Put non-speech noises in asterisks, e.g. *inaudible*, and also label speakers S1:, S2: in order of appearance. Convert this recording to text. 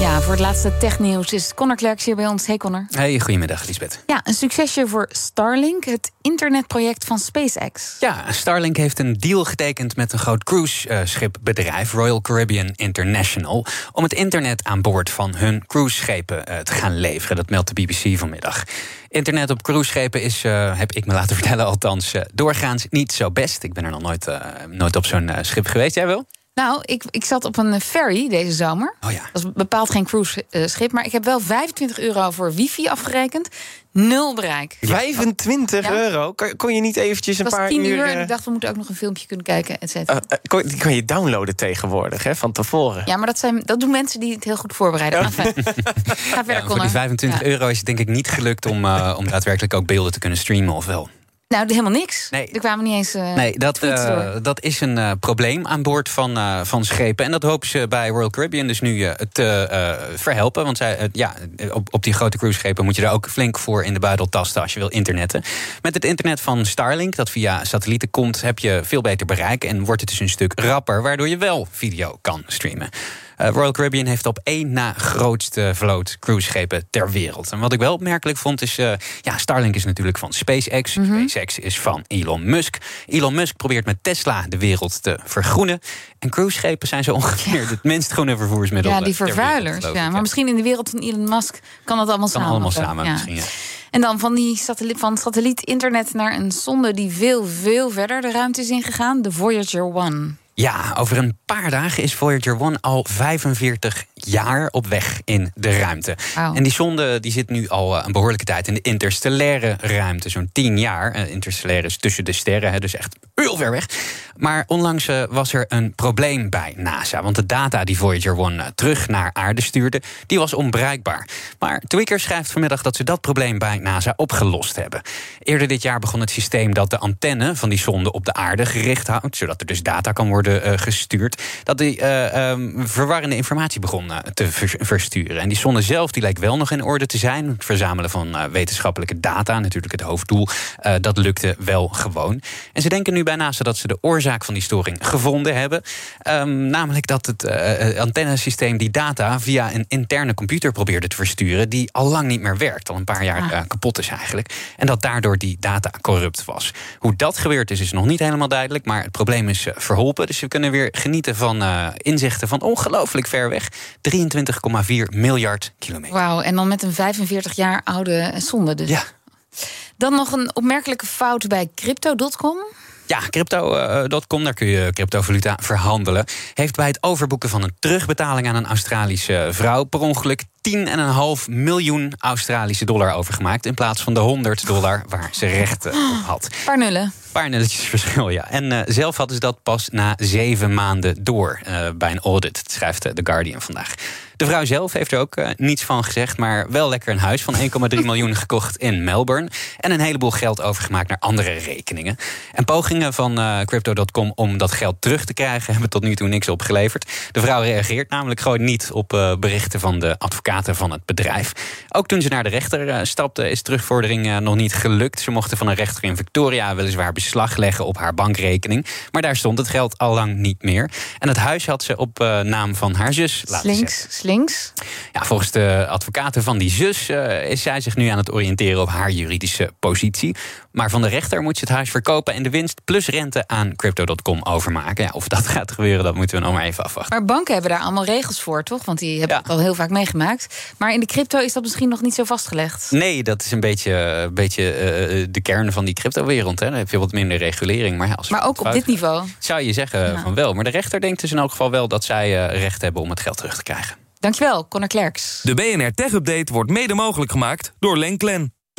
S1: Ja, voor het laatste technieuws is Connor Klerks hier bij ons. Hey Connor.
S2: Hey, goedemiddag Lisbeth.
S1: Ja, een succesje voor Starlink, het internetproject van SpaceX.
S2: Ja, Starlink heeft een deal getekend met een groot cruiseschipbedrijf, Royal Caribbean International, om het internet aan boord van hun cruiseschepen uh, te gaan leveren. Dat meldt de BBC vanmiddag. Internet op cruiseschepen is, uh, heb ik me laten *laughs* vertellen, althans uh, doorgaans niet zo best. Ik ben er nog nooit, nooit op zo'n schip geweest. Jij wel?
S1: Nou, ik, ik zat op een ferry deze zomer.
S2: Oh ja.
S1: Dat is bepaald geen cruise-schip. Maar ik heb wel 25 euro voor wifi afgerekend. Nul bereik.
S3: 25
S1: Ja.
S3: euro? Kon, kon je niet eventjes een
S1: Het was
S3: paar
S1: 10
S3: uur...
S1: uur en
S3: eh,
S1: ik dacht, we moeten ook nog een filmpje kunnen kijken, et cetera.
S3: eh, eh, kon- die kan je downloaden tegenwoordig, hè, van tevoren.
S1: ja, maar dat, zijn, dat doen mensen die het heel goed voorbereiden. Enfin, *laughs* Ga verder,
S2: Ja, voor die 25
S1: Ja.
S2: euro is het denk ik niet gelukt om, uh, om daadwerkelijk ook beelden te kunnen streamen, of wel?
S1: Nou, helemaal niks.
S2: Nee.
S1: Er kwamen niet eens. Uh,
S2: Nee, dat, uh,
S1: door.
S2: dat is een uh, probleem aan boord van, van schepen. En dat hopen ze bij Royal Caribbean dus nu te verhelpen. Want zij, ja, op, op die grote cruiseschepen moet je daar ook flink voor in de buidel tasten als je wil internetten. Met het internet van Starlink, dat via satellieten komt, heb je veel beter bereik. En wordt het dus een stuk rapper, waardoor je wel video kan streamen. Uh, Royal Caribbean heeft op één na grootste vloot cruiseschepen ter wereld. En wat ik wel opmerkelijk vond is... Uh, ja, Starlink is natuurlijk van SpaceX. Mm -hmm. SpaceX is van Elon Musk. Elon Musk probeert met Tesla de wereld te vergroenen. En cruiseschepen zijn zo ongeveer ja. het minst groene vervoersmiddel.
S1: Ja, die vervuilers.
S2: Wereld,
S1: ja. Maar misschien in de wereld van Elon Musk kan dat allemaal
S2: kan
S1: samen.
S2: allemaal samen ja. misschien, ja.
S1: En dan van, die satelliet, van satelliet-internet naar een zonde die veel, veel verder de ruimte is ingegaan. De Voyager 1.
S2: Ja, over een paar dagen is Voyager 1 al 45 jaar op weg in de ruimte.
S1: Wow.
S2: En die zonde die zit nu al een behoorlijke tijd in de interstellaire ruimte. Zo'n 10 jaar. Uh, interstellaire is tussen de sterren, dus echt heel ver weg. Maar onlangs uh, was er een probleem bij NASA. Want de data die Voyager 1 uh, terug naar aarde stuurde, die was onbruikbaar. Maar Twitter schrijft vanmiddag dat ze dat probleem bij NASA opgelost hebben. Eerder dit jaar begon het systeem dat de antenne van die zonde op de aarde gericht houdt, zodat er dus data kan worden gestuurd, dat die um, verwarrende informatie begon te ver versturen. En die zonde zelf die lijkt wel nog in orde te zijn. Het verzamelen van wetenschappelijke data, natuurlijk het hoofddoel, dat lukte wel gewoon. En ze denken nu bij NASA dat ze de oorzaak van die storing gevonden hebben. Um, namelijk dat het uh, antennesysteem die data via een interne computer probeerde te versturen, die al lang niet meer werkt, al een paar jaar ah. uh, kapot is eigenlijk. En dat daardoor die data corrupt was. Hoe dat gebeurd is, is nog niet helemaal duidelijk, maar het probleem is verholpen. Dus we kunnen weer genieten van inzichten van ongelooflijk ver weg. 23,4 miljard kilometer.
S1: Wauw, en dan met een 45 jaar oude zonde dus.
S2: Ja.
S1: Dan nog een opmerkelijke fout bij crypto.com.
S2: Ja, crypto.com, daar kun je cryptovaluta verhandelen. Heeft bij het overboeken van een terugbetaling aan een Australische vrouw per ongeluk 10,5 miljoen Australische dollar overgemaakt. In plaats van de 100 dollar waar ze rechten op had.
S1: Paar nullen.
S2: Paar nulletjes verschil, ja. En uh, zelf hadden ze dat pas na zeven maanden door uh, bij een audit. Schrijft uh, The Guardian vandaag. De vrouw zelf heeft er ook niets van gezegd, maar wel lekker een huis van 1,3 miljoen gekocht in Melbourne. En een heleboel geld overgemaakt naar andere rekeningen. En pogingen van uh, Crypto.com om dat geld terug te krijgen *laughs* hebben tot nu toe niks opgeleverd. De vrouw reageert namelijk gewoon niet op uh, berichten van de advocaten van het bedrijf. Ook toen ze naar de rechter uh, stapte, is terugvordering nog niet gelukt. Ze mochten van een rechter in Victoria weliswaar beslag leggen op haar bankrekening. Maar daar stond het geld al lang niet meer. En het huis had ze op naam van haar zus laten
S1: Slinks,
S2: zetten.
S1: slinks.
S2: Ja, volgens de advocaten van die zus is zij zich nu aan het oriënteren op haar juridische positie. Maar van de rechter moet ze het huis verkopen en de winst plus rente aan crypto.com overmaken. Ja, of dat *laughs* gaat gebeuren, dat moeten we nog maar even afwachten.
S1: Maar banken hebben daar allemaal regels voor, toch? Want die hebben
S2: Ja.
S1: het al heel vaak meegemaakt. Maar in de crypto is dat misschien nog niet zo vastgelegd.
S2: Nee, dat is een beetje, een beetje uh, de kern van die cryptowereld. Hè. Dan heb je wat minder regulering. Maar, ja, als
S1: Maar ook op dit niveau.
S2: Zou je zeggen
S1: Ja.
S2: van wel. Maar de rechter denkt dus in elk geval wel dat zij uh, recht hebben om het geld terug te krijgen.
S1: Dankjewel, Connor Klerks.
S4: De BNR Tech Update wordt mede mogelijk gemaakt door Lenklen.